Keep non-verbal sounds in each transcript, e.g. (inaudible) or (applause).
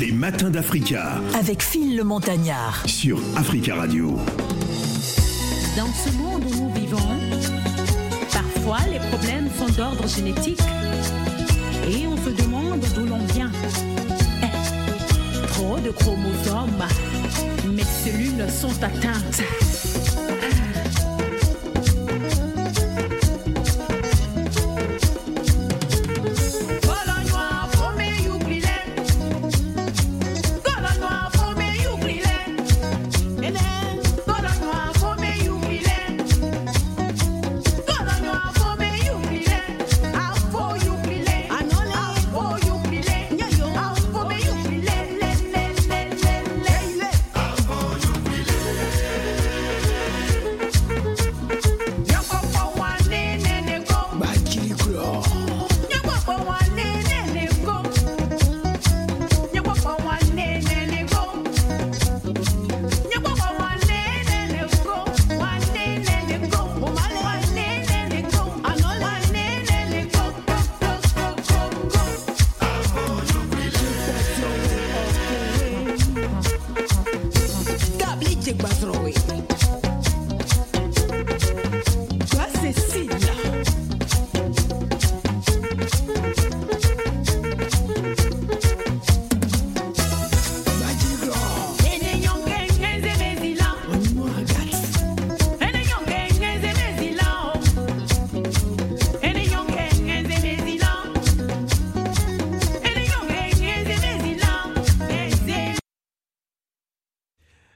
Les matins d'Africa. Avec Phil le Montagnard. Sur Africa Radio. Dans ce monde où nous vivons, parfois les problèmes sont d'ordre génétique. Et on se demande d'où l'on vient. Eh, trop de chromosomes. Mes cellules sont atteintes.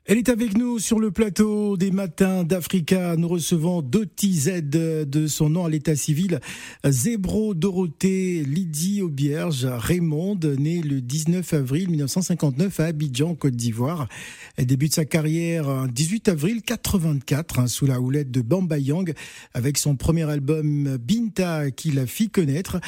Elle est avec nous sur le plateau des matins d'Africa. Nous recevons Doti Z de son nom à l'état civil. Zébro Dorothée Lydie Aubierge Raymond, née le 19 avril 1959 à Abidjan, Côte d'Ivoire. Elle débute sa carrière 18 avril 84 hein, sous la houlette de Bamba Yang avec son premier album Binta qui la fit connaître.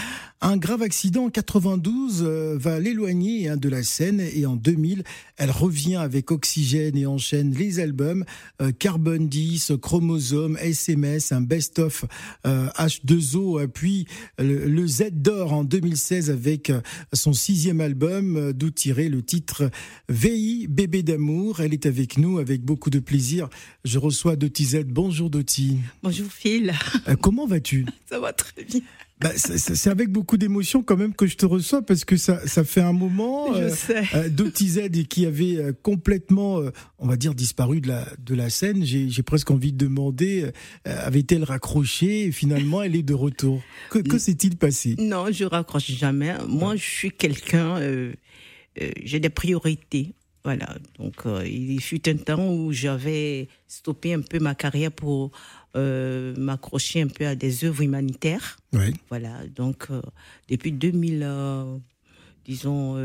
Un grave accident en 92 euh, va l'éloigner hein, de la scène et en 2000, elle revient avec Oxygène et enchaîne les albums euh, Carbone 10, Chromosome, SMS, un best-of H2O, euh, puis le, Z d'or en 2016 avec son sixième album, d'où tirer le titre VI, bébé d'amour. Elle est avec nous avec beaucoup de plaisir. Je reçois Doti Z. Bonjour Doti. Bonjour Phil. comment vas-tu? Ça va très bien. Bah, c'est avec beaucoup d'émotion quand même que je te reçois parce que ça, ça fait un moment. Euh. Euh, qui avait euh, complètement, euh, on va dire, disparu de la, de la scène. J'ai presque envie de demander, avait-elle raccroché et finalement elle est de retour? Que, que s'est-il passé? Non, je raccroche jamais. Moi, je suis quelqu'un, j'ai des priorités. Voilà, donc il fut un temps où j'avais stoppé un peu ma carrière pour euh, m'accrocher un peu à des œuvres humanitaires. Voilà, donc euh, depuis 2000, euh, disons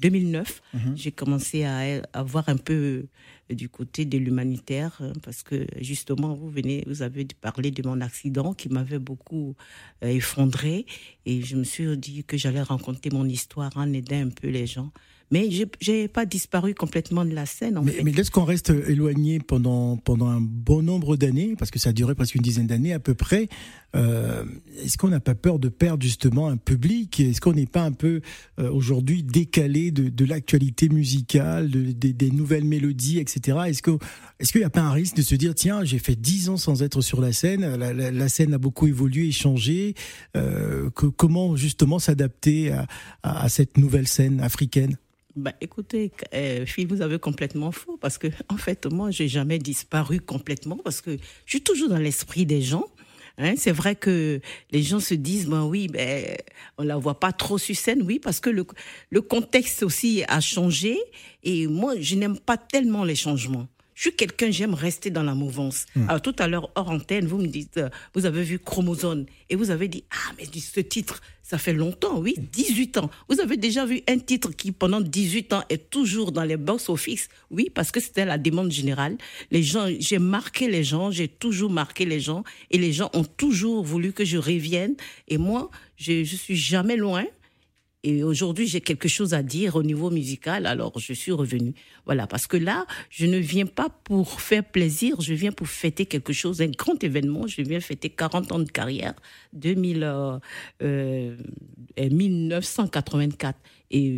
2009, mhm. j'ai commencé à, à, voir un peu du côté de l'humanitaire parce que justement vous venez, vous avez parlé de mon accident qui m'avait beaucoup effondré et je me suis dit que j'allais raconter mon histoire en aidant un peu les gens. Mais je n'ai pas disparu complètement de la scène. En mais, fait. mais est-ce qu'on reste éloigné pendant, pendant un bon nombre d'années, parce que ça a duré presque une dizaine d'années à peu près, euh, est-ce qu'on n'a pas peur de perdre justement un public? Est-ce qu'on n'est pas un peu euh, aujourd'hui décalé de, de l'actualité musicale, de, des nouvelles mélodies, etc. Est-ce qu'il est n'y a pas un risque de se dire, tiens, j'ai fait dix ans sans être sur la scène, la, la, scène a beaucoup évolué et changé, euh, que, comment justement s'adapter à, à, à cette nouvelle scène africaine? Bah, écoutez, euh, Phil, vous avez complètement faux parce que, en fait, moi, j'ai jamais disparu complètement parce que je suis toujours dans l'esprit des gens. Hein, c'est vrai que les gens se disent, ben oui, ben, on la voit pas trop sur scène, oui, parce que le, le contexte aussi a changé et moi, je n'aime pas tellement les changements. Je suis quelqu'un, j'aime rester dans la mouvance. Hmm. Alors tout à l'heure, hors antenne, vous me dites, euh, vous avez vu Chromosome et vous avez dit, ah, mais ce titre, ça fait longtemps, oui, 18 ans. Vous avez déjà vu un titre qui, pendant 18 ans, est toujours dans les box-office? Oui, parce que c'était la demande générale. Les gens, j'ai marqué les gens, j'ai toujours marqué les gens et les gens ont toujours voulu que je revienne. Et moi, je, je suis jamais loin. Et aujourd'hui, j'ai quelque chose à dire au niveau musical, alors je suis revenue. Voilà, parce que là, je ne viens pas pour faire plaisir, je viens pour fêter quelque chose, un grand événement. Je viens fêter 40 ans de carrière, 2000, euh, 1984. Euh, Et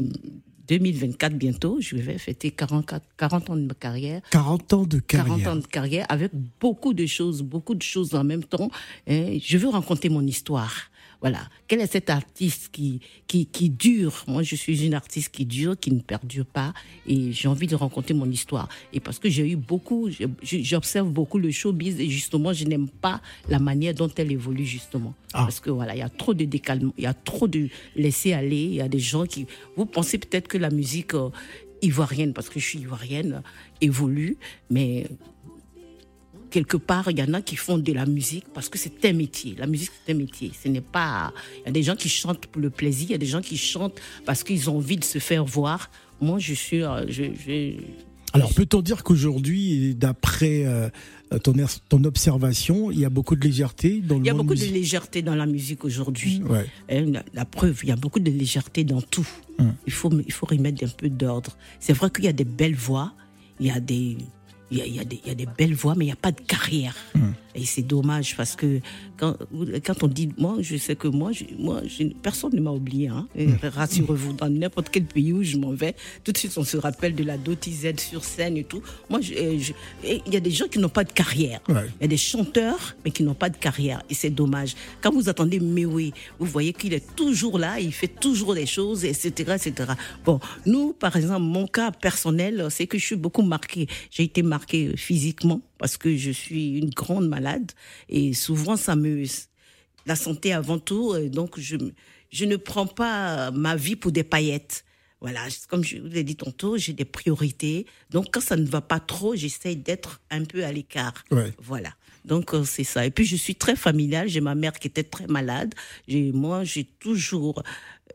2024 bientôt, je vais fêter 44, 40 ans de carrière. 40 ans de carrière. 40 ans de carrière avec beaucoup de choses, beaucoup de choses en même temps. Et je veux raconter mon histoire. Voilà. Quel est cet artiste qui, qui, qui dure? Moi, je suis une artiste qui dure, qui ne perdure pas. Et j'ai envie de raconter mon histoire. Et parce que j'ai eu beaucoup, j'observe beaucoup le showbiz et justement, je n'aime pas la manière dont elle évolue, justement. Ah. Parce que voilà, il y a trop de décalement, il y a trop de laisser aller. Il y a des gens qui. Vous pensez peut-être que la musique. euh, ivoirienne, parce que je suis ivoirienne, évolue, mais quelque part, il y en a qui font de la musique parce que c'est un métier. La musique, c'est un métier. Ce n'est pas. Il y a des gens qui chantent pour le plaisir, il y a des gens qui chantent parce qu'ils ont envie de se faire voir. Moi, je suis. euh, Je, je- Alors, peut-on dire qu'aujourd'hui, d'après euh, ton, ton observation, il y a beaucoup de légèreté dans le Il y a beaucoup de légèreté dans la musique aujourd'hui. Ouais. Hein, La, la preuve, il y a beaucoup de légèreté dans tout. Hum. Il, faut, il faut remettre un peu d'ordre. C'est vrai qu'il y a des belles voix, il y a des, il y a, des, belles voix, mais il n'y a pas de carrière. Hum. Et c'est dommage parce que quand, quand on dit, moi, je sais que moi, je, moi je- personne ne m'a oublié. Hein. Hum. Rassurez-vous, dans n'importe quel pays où je m'en vais, tout de suite on se rappelle de la Dotizette sur scène et tout. Moi, euh, il y a des gens qui n'ont pas de carrière. Ouais. Il y a des chanteurs, mais qui n'ont pas de carrière. Et c'est dommage. Quand vous attendez Mewe, vous voyez qu'il est toujours là, il fait toujours des choses, etc., etc. Bon, nous, par exemple, mon cas personnel, c'est que je suis beaucoup marquée. J'ai été marquée physiquement parce que je suis une grande malade. Et souvent, ça me... La santé avant tout. Donc, je, je ne prends pas ma vie pour des paillettes. Voilà, comme je vous l'ai dit tantôt, j'ai des priorités. Donc, quand ça ne va pas trop, j'essaye d'être un peu à l'écart. Ouais. Voilà. Donc, euh, c'est ça. Et puis, je suis très familiale. J'ai ma mère qui était très malade. J'ai, moi, j'ai toujours,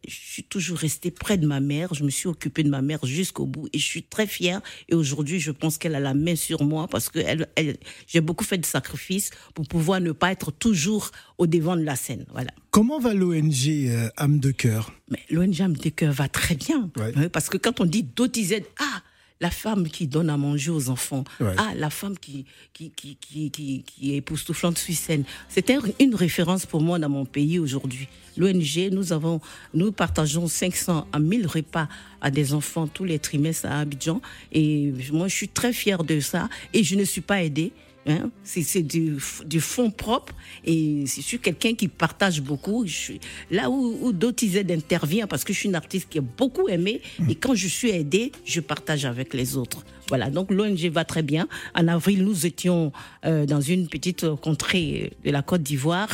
je suis toujours restée près de ma mère. Je me suis occupée de ma mère jusqu'au bout. Et je suis très fière. Et aujourd'hui, je pense qu'elle a la main sur moi parce que elle, elle, j'ai beaucoup fait de sacrifices pour pouvoir ne pas être toujours au devant de la scène. Voilà. Comment va l'ONG euh, âme de cœur? l'ONG Âme de cœur va très bien. Ouais. Parce que quand on dit DOTIZ, ah, la femme qui donne à manger aux enfants, Ouais. ah, la femme qui, qui, qui, qui, qui, qui est époustouflante sur scène. C'était une référence pour moi dans mon pays aujourd'hui. L'ONG, nous avons, nous partageons 500 à 1000 repas à des enfants tous les trimestres à Abidjan. Et moi, je suis très fière de ça. Et je ne suis pas aidée. Hein, c'est du, du fonds propre et je suis quelqu'un qui partage beaucoup. Je suis, là où, où Dotized intervient, parce que je suis une artiste qui est beaucoup aimée, et quand je suis aidée, je partage avec les autres. Voilà, donc l'ONG va très bien. En avril, nous étions euh, dans une petite contrée de la Côte d'Ivoire.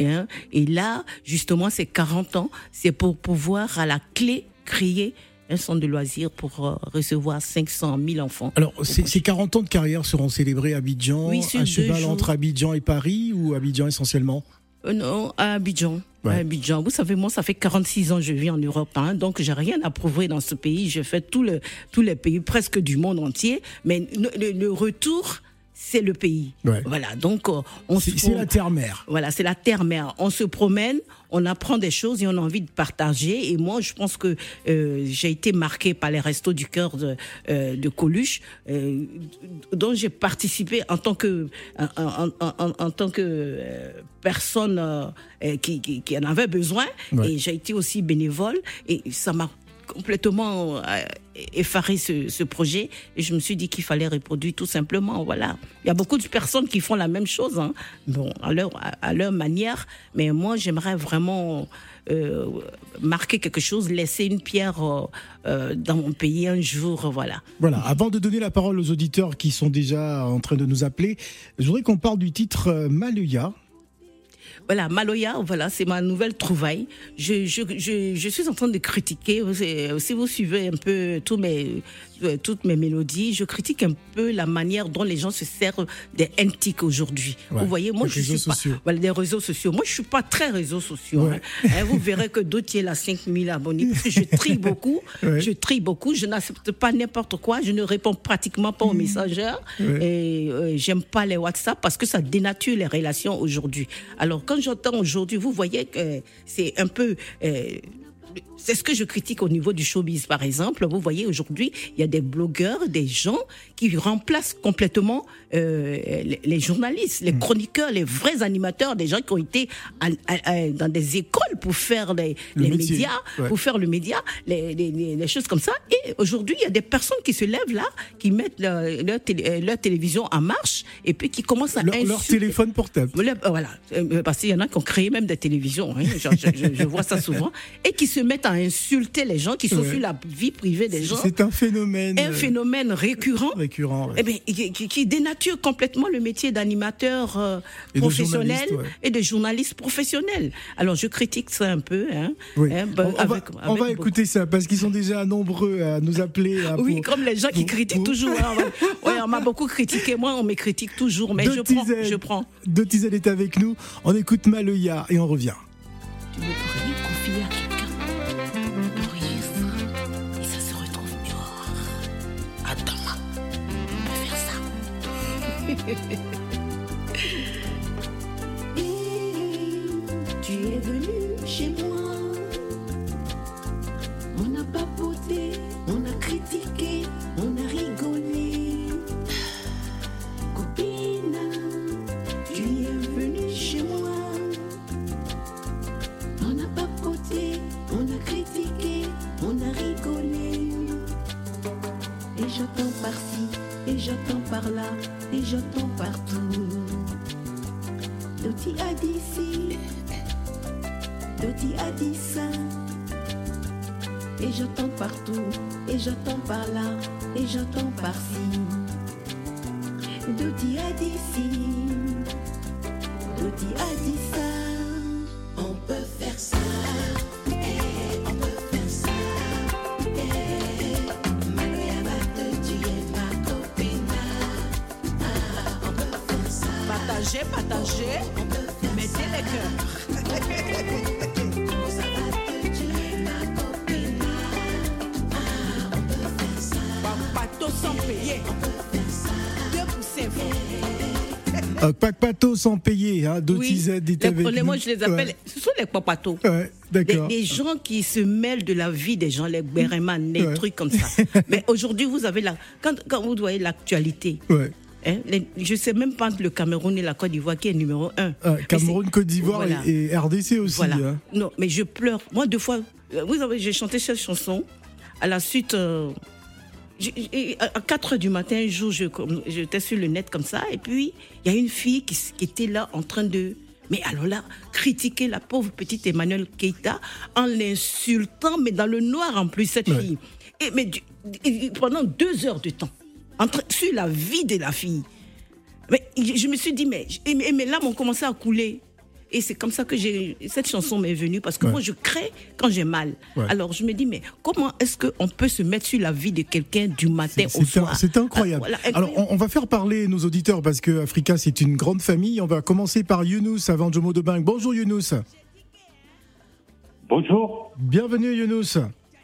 Hein, et là, justement, c'est 40 ans, c'est pour pouvoir à la clé créer un centre de loisirs pour euh, recevoir 500 000 enfants. Alors, ces, ces 40 ans de carrière seront célébrés à Abidjan, Oui, à cheval entre Abidjan et Paris ou Abidjan essentiellement Euh, non, à Abidjan. Ouais. À Abidjan. Vous savez, moi, ça fait 46 ans que je vis en Europe, hein, donc j'ai rien à prouver dans ce pays. Je fais tout le, tous les pays, presque du monde entier, mais le, le- le retour, c'est le pays. Ouais. Voilà, donc euh, on se C'est c'est la terre-mère. voilà, c'est la terre-mère. On se promène, on apprend des choses et on a envie de partager. Et moi, je pense que euh, j'ai été marquée par les restos du cœur de, euh, de Coluche, dont j'ai participé en tant que, en, en- en- en- en tant que personne qui, qui, qui en avait besoin. Ouais. Et j'ai été aussi bénévole. Et ça m'a complètement euh, effaré ce, ce projet. Et je me suis dit qu'il fallait reproduire tout simplement voilà. Il y a beaucoup de personnes qui font la même chose hein. bon à leur à, leur manière. Mais moi j'aimerais vraiment euh, marquer quelque chose laisser une pierre euh, dans mon pays un jour voilà. Voilà, avant de donner la parole aux auditeurs qui sont déjà en train de nous appeler, je voudrais qu'on parle du titre Maloya. Voilà, Maloya, voilà, c'est ma nouvelle trouvaille. Je, je, je, je suis en train de critiquer, savez, si vous suivez un peu tous mes, euh, toutes mes mélodies, je critique un peu la manière dont les gens se servent des NTIC aujourd'hui. Ouais, Vous voyez, moi je suis pas, voilà, des réseaux sociaux. Moi je suis pas très réseaux sociaux. Ouais. hein. Hein, vous verrez que y a 5000 abonnés je trie beaucoup, (laughs) Ouais. je trie beaucoup, je n'accepte pas n'importe quoi, je ne réponds pratiquement pas aux messagers Ouais. et euh, j'aime pas les WhatsApp parce que ça dénature les relations aujourd'hui. Alors quand j'entends aujourd'hui, vous voyez que c'est un peu euh, c'est ce que je critique au niveau du showbiz, par exemple. Vous voyez, aujourd'hui, il y a des blogueurs, des gens qui remplacent complètement euh, les, les journalistes, les chroniqueurs, les vrais animateurs, des gens qui ont été à- à- à- dans des écoles pour faire les, Le les médias, ouais. pour faire le média, les, les- choses comme ça. Et aujourd'hui, il y a des personnes qui se lèvent là, qui mettent leur, leur télé- euh, leur télévision en marche et puis qui commencent à Leur, leur téléphone portable. Le- euh, Voilà, Euh, parce qu'il y en a qui ont créé même des télévisions, hein. je- je vois ça souvent, et qui se mettent à insulter les gens, qui sont Ouais. sur la vie privée des gens. C'est un phénomène, Un phénomène récurrent. récurrent. ouais. Eh bien, qui, dénature complètement le métier d'animateur euh, de professionnel ouais. et de journaliste professionnel. Alors, je critique ça un peu. Hein, Oui. hein, ben, on, avec- va, on va beaucoup- écouter ça parce qu'ils sont déjà nombreux à nous appeler. hein, Oui, pour- comme les gens qui critiquent pour- toujours. hein, (laughs) on m'a beaucoup critiqué. Moi, on me critique toujours, mais je prends, je prends. Tizen est avec nous. On écoute Maloya et on revient. Tu peux rien confier (laughs) Tu es venu chez moi. Doti a dit ça? On peut faire ça, on peut faire ça. Maloya va te tuer, ma copine. On peut faire ça. Partagez, partagez. Mettez les cœurs. Sans payer. Deux pour Pato sans payer. Hein, les- nous. moi je les appelle, Ouais, ce sont les papatos. ouais, Des, d'accord. des gens qui se mêlent de la vie des gens, les les Ouais. trucs comme ça. (laughs) Mais aujourd'hui, vous avez la. Quand, quand vous voyez l'actualité, hein, les- je ne sais même pas entre le Cameroun et la Côte d'Ivoire qui est numéro un. Ah, Cameroun, Côte d'Ivoire voilà. et, et RDC aussi. Voilà. hein. Non, mais je pleure. Moi, deux fois, euh, vous savez, j'ai chanté cette chanson. À la suite, euh, à 4 heures du matin, un jour, j'étais sur le net comme ça. Et puis, il y a une fille qui, était là en train de. Mais alors là, critiquer la pauvre petite Emmanuel Keita en l'insultant, mais dans le noir en plus, cette Ouais. fille. Et, mais du- et pendant deux heures de temps, sur la vie de la fille. Mais je me suis dit, mais, et mes larmes ont commencé à couler. Et c'est comme ça que j'ai cette chanson m'est venue parce que Ouais. moi je crée quand j'ai mal. Ouais. Alors je me dis mais comment est-ce qu'on peut se mettre sur la vie de quelqu'un du matin au soir c'est incroyable. Ah, Alors, on, on va faire parler nos auditeurs parce que Africa, c'est une grande famille. On va commencer par Younous avant Jomo de Bang. Bonjour Younous. Bonjour, Bienvenue Younous.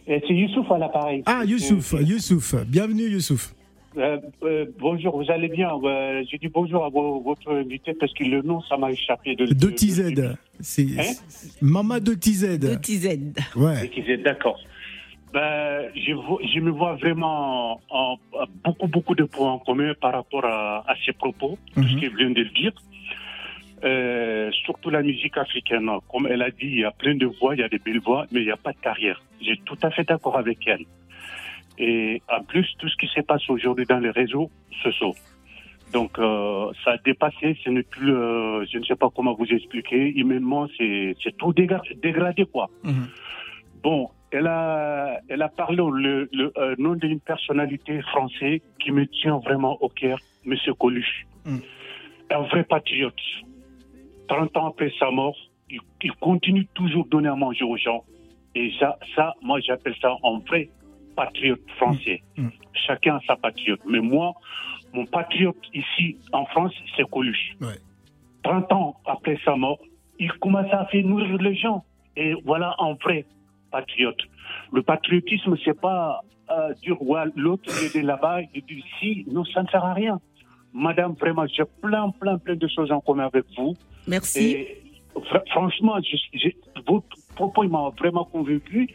C'est Youssouf à l'appareil. Ah, Youssouf, Euh, Youssouf. Bienvenue Youssouf. Euh, euh, bonjour, vous allez bien? Euh, Je dis bonjour à vos- votre invité parce que le nom, ça m'a échappé. De, De de- TZ. de- C'est Hein? Mama de De TZ. TZ. Ouais. de TZ, D'accord. Ben, je, me vois vraiment en, en beaucoup, beaucoup de points en commun par rapport à, à ses propos, tout ce Mhm. qu'elle vient de dire. Euh, surtout la musique africaine. Comme elle a dit, il y a plein de voix, il y a des belles voix, mais il n'y a pas de carrière. J'ai tout à fait d'accord avec elle. Et en plus, tout ce qui se passe aujourd'hui dans les réseaux sociaux. Donc, euh, ça a dépassé, ce n'est plus, euh, je ne sais pas comment vous expliquer, humainement, c'est tout dégra- dégradé, quoi. Mhm. Bon, elle a, elle a parlé le, le euh, nom d'une personnalité française qui me tient vraiment au cœur, M. Coluche. Mm. Un vrai patriote. 30 ans après sa mort, il, il continue toujours de donner à manger aux gens. Et ça, ça moi, j'appelle ça un vrai patriote français. Mm. Mm. Chacun a sa patriote. Mais moi, mon patriote ici en France, c'est Coluche. Ouais. 30 ans après sa mort, il commence à faire nourrir les gens. Et voilà un vrai patriote. Le patriotisme, c'est pas euh, dire ouais, l'autre il est là-bas, il dit si, non, ça ne sert à rien. Madame, vraiment, j'ai plein, plein, plein de choses en commun avec vous. Merci. Et fr- franchement, je- votre propos m'a vraiment convaincu.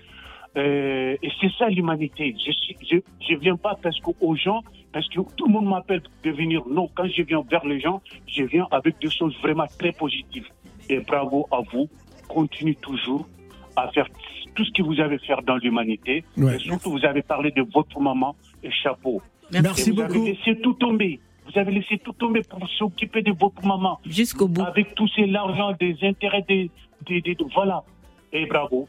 Euh, et c'est ça l'humanité. Je suis- je, je viens pas parce que aux gens, parce que tout le monde m'appelle de venir. Non, quand je viens vers les gens, je viens avec des choses vraiment très positives. Et bravo à vous. Continuez toujours à faire tout ce que vous avez fait dans l'humanité. Ouais. Et surtout, vous avez parlé de votre maman et chapeau. Merci Et vous beaucoup. avez laissé tout tomber. Vous avez laissé tout tomber pour s'occuper de votre maman. Jusqu'au bout. Avec tout cet argent, des intérêts, des, des, des- voilà. Et bravo.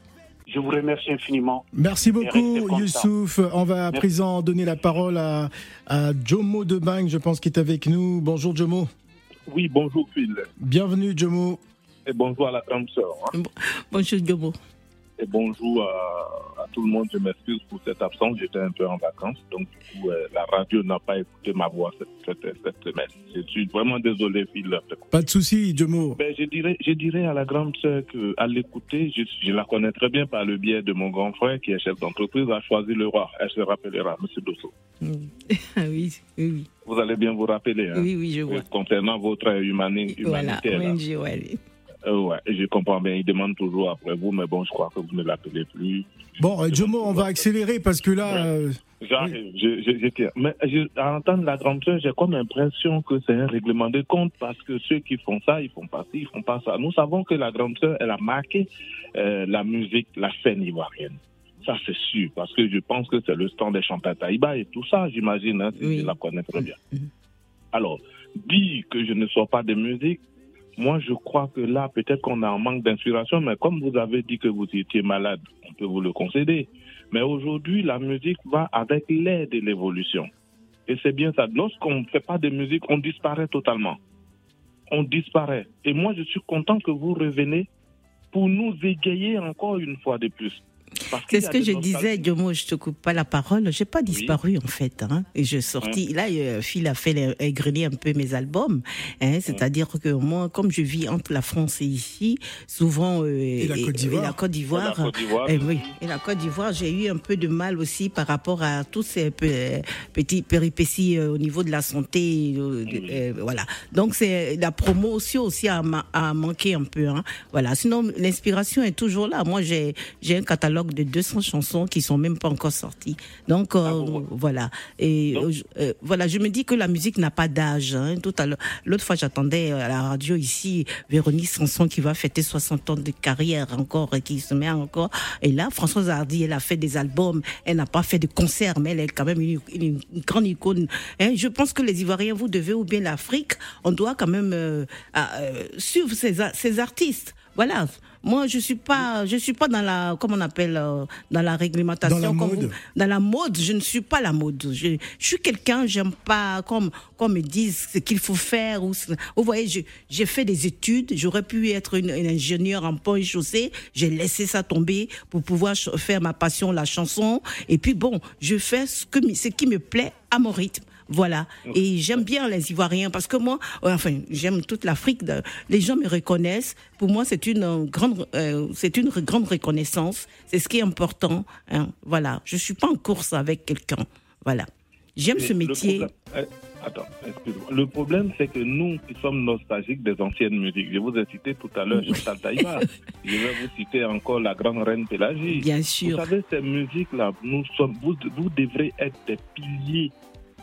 Je vous remercie infiniment. Merci beaucoup, Youssouf. On va à Merci. présent donner la parole à, à Jomo Debang, je pense, qui est avec nous. Bonjour, Jomo. Oui, bonjour Phil. Bienvenue, Jomo. Et bonjour à la grande sœur. hein. Bonjour, Diobo. Et bonjour à, à tout le monde. Je m'excuse pour cette absence. J'étais un peu en vacances. Donc, du coup, euh, la radio n'a pas écouté ma voix cette, cette, cette semaine. Je suis vraiment désolé, Phil. Pas de souci, Jomo. Ben, je, dirais, je dirais à la grande sœur qu'à l'écouter, je, je la connais très bien par le biais de mon grand frère qui est chef d'entreprise, a choisi le roi. Elle se rappellera, M. Dosso. (laughs) Ah oui, oui, oui, Vous allez bien vous rappeler. Hein, oui, oui, je vois. Concernant votre humani- Voilà, humanité. là. ONG, ouais. Euh, ouais, je comprends bien. Il demande toujours après vous, mais bon, je crois que vous ne l'appelez plus. Bon, euh, Jomo, on va accélérer parce que là, euh, J'arrive, je, je, je tiens. Mais je, à entendre la grande sœur, j'ai comme l'impression que c'est un règlement de compte parce que ceux qui font ça, ils font pas ci, ils font pas ça. Nous savons que la grande sœur, elle a marqué euh, la musique, la scène ivoirienne. Ça, c'est sûr, parce que je pense que c'est le stand des chanteurs Taïba et tout ça, j'imagine, hein, si Oui. je la connais très bien. Mhm. Alors, dire que je ne sors pas de musique, moi, je crois que là, peut-être qu'on a un manque d'inspiration, mais comme vous avez dit que vous étiez malade, on peut vous le concéder. Mais aujourd'hui, la musique va avec l'aide de l'évolution. Et c'est bien ça. Lorsqu'on ne fait pas de musique, on disparaît totalement. On disparaît. Et moi, je suis content que vous reveniez pour nous égayer encore une fois de plus. C'est ce que je disais, Diomo, je te coupe pas la parole. J'ai pas disparu en fait. Hein. Et je sortis. Là, euh, Phil a fait égrener un peu mes albums. Hein, C'est-à-dire que moi, comme je vis entre la France et ici, souvent euh, la Côte d'Ivoire. et la Côte Et d'Ivoire. la Côte d'Ivoire, Eh oui, et la Côte d'Ivoire, j'ai eu un peu de mal aussi par rapport à tous ces pe- petits péripéties euh, au niveau de la santé. voilà. Donc c'est la promotion aussi a, ma- a manqué un peu. Hein. Voilà. Sinon l'inspiration est toujours là. Moi j'ai j'ai un catalogue de 200 chansons qui sont même pas encore sorties. Donc euh, bon voilà. Et euh, euh, voilà, je me dis que la musique n'a pas d'âge. Hein. Tout à l'autre fois j'attendais à la radio ici Véronique Sanson qui va fêter 60 ans de carrière encore et qui se met encore. Et là, Françoise Hardy, elle a fait des albums, elle n'a pas fait de concerts, mais elle est quand même une, une- une grande icône. Hein, je pense que les Ivoiriens, vous devez, ou bien l'Afrique, on doit quand même euh, euh, suivre ces artistes. Voilà. Moi, je suis pas, je suis pas dans la, comment on appelle, euh, dans la réglementation. Dans la comme mode. vous. Dans la mode, je ne suis pas la mode. Je, je suis quelqu'un, j'aime pas, comme, comme me disent ce qu'il faut faire. Ou, vous voyez, j'ai fait des études, j'aurais pu être une, une ingénieure en pont et chaussée. J'ai laissé ça tomber pour pouvoir faire ma passion, la chanson. Et puis bon, je fais ce, que, ce qui me plaît à mon rythme. Voilà. Et j'aime bien les Ivoiriens parce que moi, enfin, j'aime toute l'Afrique. Les gens me reconnaissent. Pour moi, c'est une euh, grande, euh, c'est une grande reconnaissance. C'est ce qui est important. hein. Voilà. Je suis pas en course avec quelqu'un. Voilà. J'aime ce métier. eh, attends, excuse-moi. Le problème, c'est que nous qui sommes nostalgiques des anciennes musiques, je vous ai cité tout à l'heure Chantal Taïba, (laughs) je vais vous citer encore la grande reine Pélagie. Bien Vous sûr. savez, ces musiques-là, nous sommes, vous, vous devrez être des piliers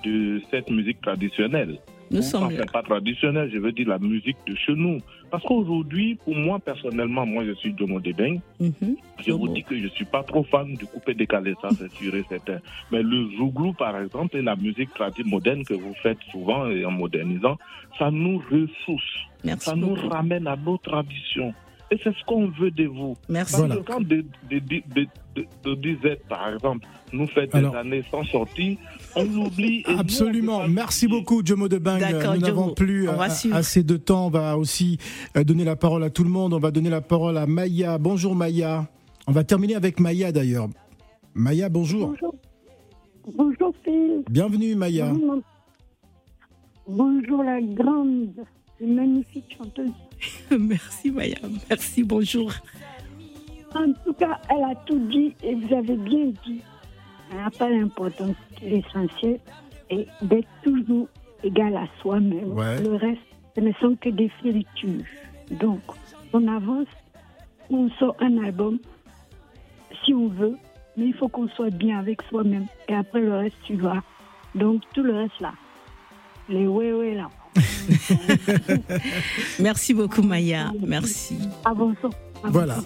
de cette musique traditionnelle. Nous Ou- sommes enfin, pas traditionnelle, je veux dire la musique de chez nous. Parce qu'aujourd'hui, pour moi, personnellement, moi, je suis Domo Debeng. Mhm. Je vous dis que je suis pas trop fan du coupé décalé, ça c'est sûr et certain. Mais le zouglou, par exemple, et la musique traditionnelle moderne que vous faites souvent et en modernisant, ça nous ressource, Merci ça nous ramène à nos traditions. Et c'est ce qu'on veut de vous. Merci. Parce Voilà. que quand de, de, de, de, de- de disette, par exemple, nous fait des Alors- années sans sortie, on oublie. et nous, on Absolument. Merci beaucoup, Jomo Debang. D'accord, Nous n'avons plus euh, assez de temps. On va aussi euh, donner la parole à tout le monde. On va donner la parole à Maya. Bonjour, Maya. On va terminer avec Maya, d'ailleurs. Maya, bonjour. Bonjour. Bonjour Phil. Bienvenue, Maya. Bonjour, Bonjour la grande et magnifique chanteuse. (laughs) Merci Maya. Merci. Bonjour. En tout cas, elle a tout dit et vous avez bien dit. Elle n'a pas l'importance. L'essentiel est d'être toujours égal à soi-même. Ouais. Le reste, ce ne sont que des fioritures. Donc, on avance, on sort un album si on veut, mais il faut qu'on soit bien avec soi-même. Et après, le reste, tu vas. Donc, tout le reste là. Les ouais, ouais là. (laughs) Merci beaucoup, Maya. Merci. Avançons. Voilà.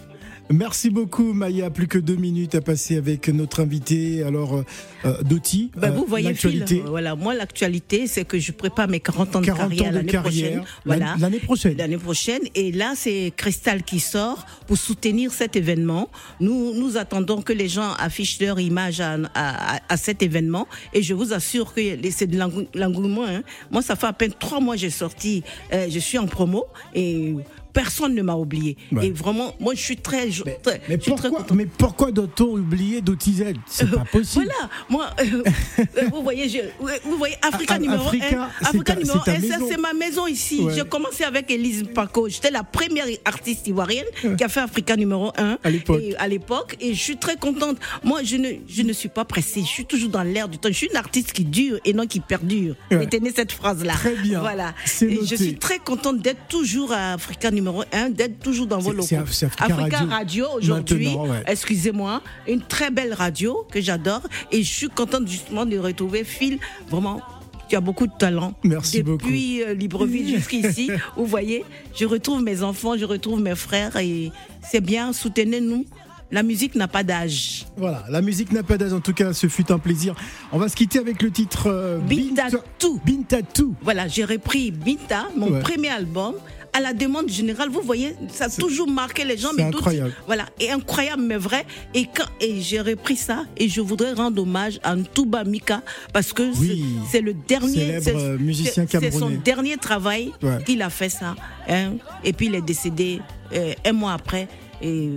Merci beaucoup Maya, plus que deux minutes à passer avec notre invité. Alors euh, euh Doti, bah, vous euh, voyez Phil, voilà, moi l'actualité c'est que je prépare mes 40 ans de 40 carrière l'année prochaine. Voilà. L'année prochaine. L'année prochaine et là c'est Cristal qui sort pour soutenir cet événement. Nous nous attendons que les gens affichent leur image à, à, à cet événement et je vous assure que c'est de l'engouement. Hein. Moi ça fait à peine trois mois j'ai sorti, euh, je suis en promo et personne ne m'a oublié. Ouais. Et vraiment, moi, je suis très. Mais, très, mais je suis très pourquoi, mais pourquoi doit-on oublier Dotizel? C'est pas possible. Voilà, moi, euh, euh, (laughs) vous voyez, je, vous voyez, Africa Ah, numéro Africa, 1, c'est Africa ta- numéro c'est 1, ma maison ici. Ouais. J'ai commencé avec Elise Paco, j'étais la première artiste ivoirienne qui a fait Africa numéro 1 À l'époque. Et, je suis très contente. Moi, je ne, je ne suis pas pressée, je suis toujours dans l'air du temps. Je suis une artiste qui dure et non qui perdure. Retenez cette phrase-là. Très bien. Voilà. Et je suis très contente d'être toujours à Africa numéro 1, d'être toujours dans vos locaux. c'est- Africa Radio. Radio aujourd'hui, ouais. excusez-moi, une très belle radio que j'adore et je suis contente justement de retrouver Phil. Vraiment, tu as beaucoup de talent. Merci beaucoup. Depuis euh, Libreville jusqu'ici, (laughs) vous voyez, je retrouve mes enfants, je retrouve mes frères et c'est bien, soutenez-nous. La musique n'a pas d'âge. Voilà, la musique n'a pas d'âge. En tout cas, ce fut un plaisir. On va se quitter avec le titre euh, Bintatou. Bintatou. Voilà, j'ai repris Binta, mon Ouais. premier album. À la demande générale, vous voyez, ça a toujours marqué les gens. c'est incroyable. Voilà, et incroyable, mais vrai. Et, quand, et j'ai repris ça, et je voudrais rendre hommage à Ntouba Mika, parce que c'est- Oui. c'est le dernier. Célèbre, euh, musicien c'est- C'est son camerounais. dernier travail Ouais. qu'il a fait ça. hein. Et puis il est décédé euh, un mois après. Et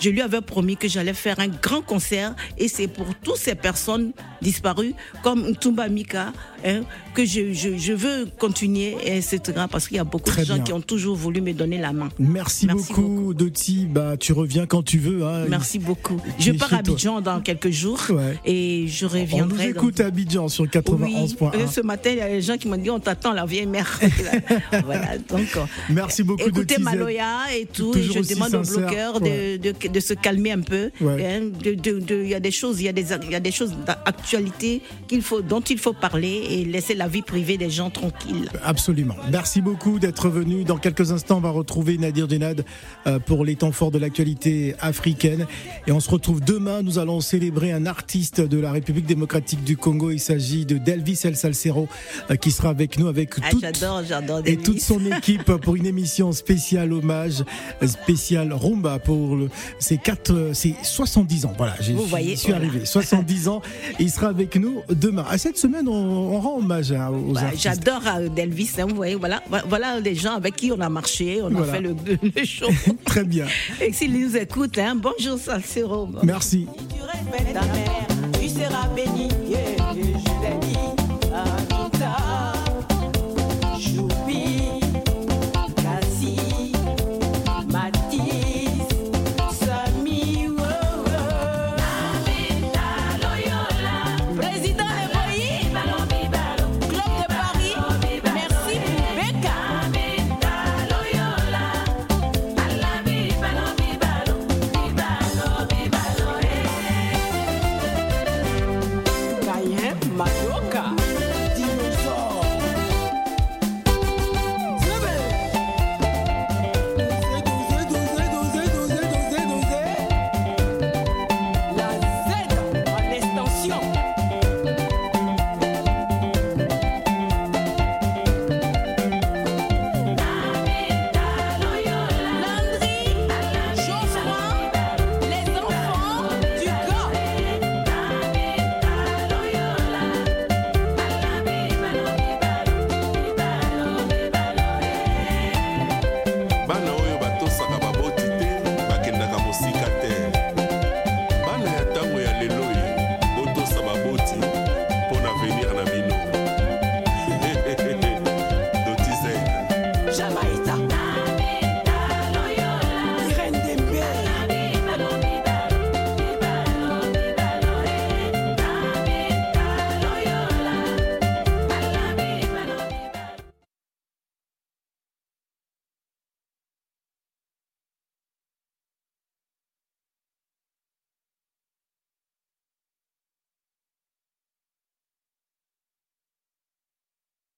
je lui avais promis que j'allais faire un grand concert et c'est pour toutes ces personnes disparues comme Ntumba Mika hein, que je, je, je veux continuer etc parce qu'il y a beaucoup Très de gens bien. qui ont toujours voulu me donner la main. Merci, Merci beaucoup, Doti. Bah, tu reviens quand tu veux. Hein. Merci beaucoup. Je pars à. Abidjan dans quelques jours Ouais. et je On nous reviendrai. dans- écoute à Abidjan sur Oui, 91.1. euh, ce matin, il y a des gens qui m'ont dit on t'attend, la vieille mère. (laughs) voilà, donc. Merci beaucoup, Écoutez Doti. Maloya et tout, et je demande aux sincère, bloqueurs ouais. de, de, de se calmer un peu. Ouais. hein, de- de- de- Il y a des choses, il y a des, il y a des choses d'actualité qu'il faut, dont il faut parler et laisser la vie privée des gens tranquille. Absolument. Merci beaucoup d'être venu. Dans quelques instants, on va retrouver Nadir Denad euh, pour les temps forts de l'actualité africaine. Et on se retrouve demain. Nous allons célébrer un artiste de la République démocratique du Congo. Il s'agit de Delvis El Salcero euh, qui sera avec nous avec Ah, toute et toute son équipe pour une émission spéciale hommage, spéciale rumba pour le, ses quatre, euh, ses 70 ans. Voilà, j'ai- Vous voyez, j'y suis voilà. arrivé. 70 ans. Et il sera avec nous demain. À cette semaine, on, on rend hommage hein, aux Bah, artistes. J'adore euh, Delvis, hein, vous voyez, voilà, voilà des gens avec qui on a marché, on Voilà. a fait le, (laughs) le show. (laughs) Très bien. Et s'ils nous écoutent, hein, bonjour Salsero. Merci. Tu ta mère.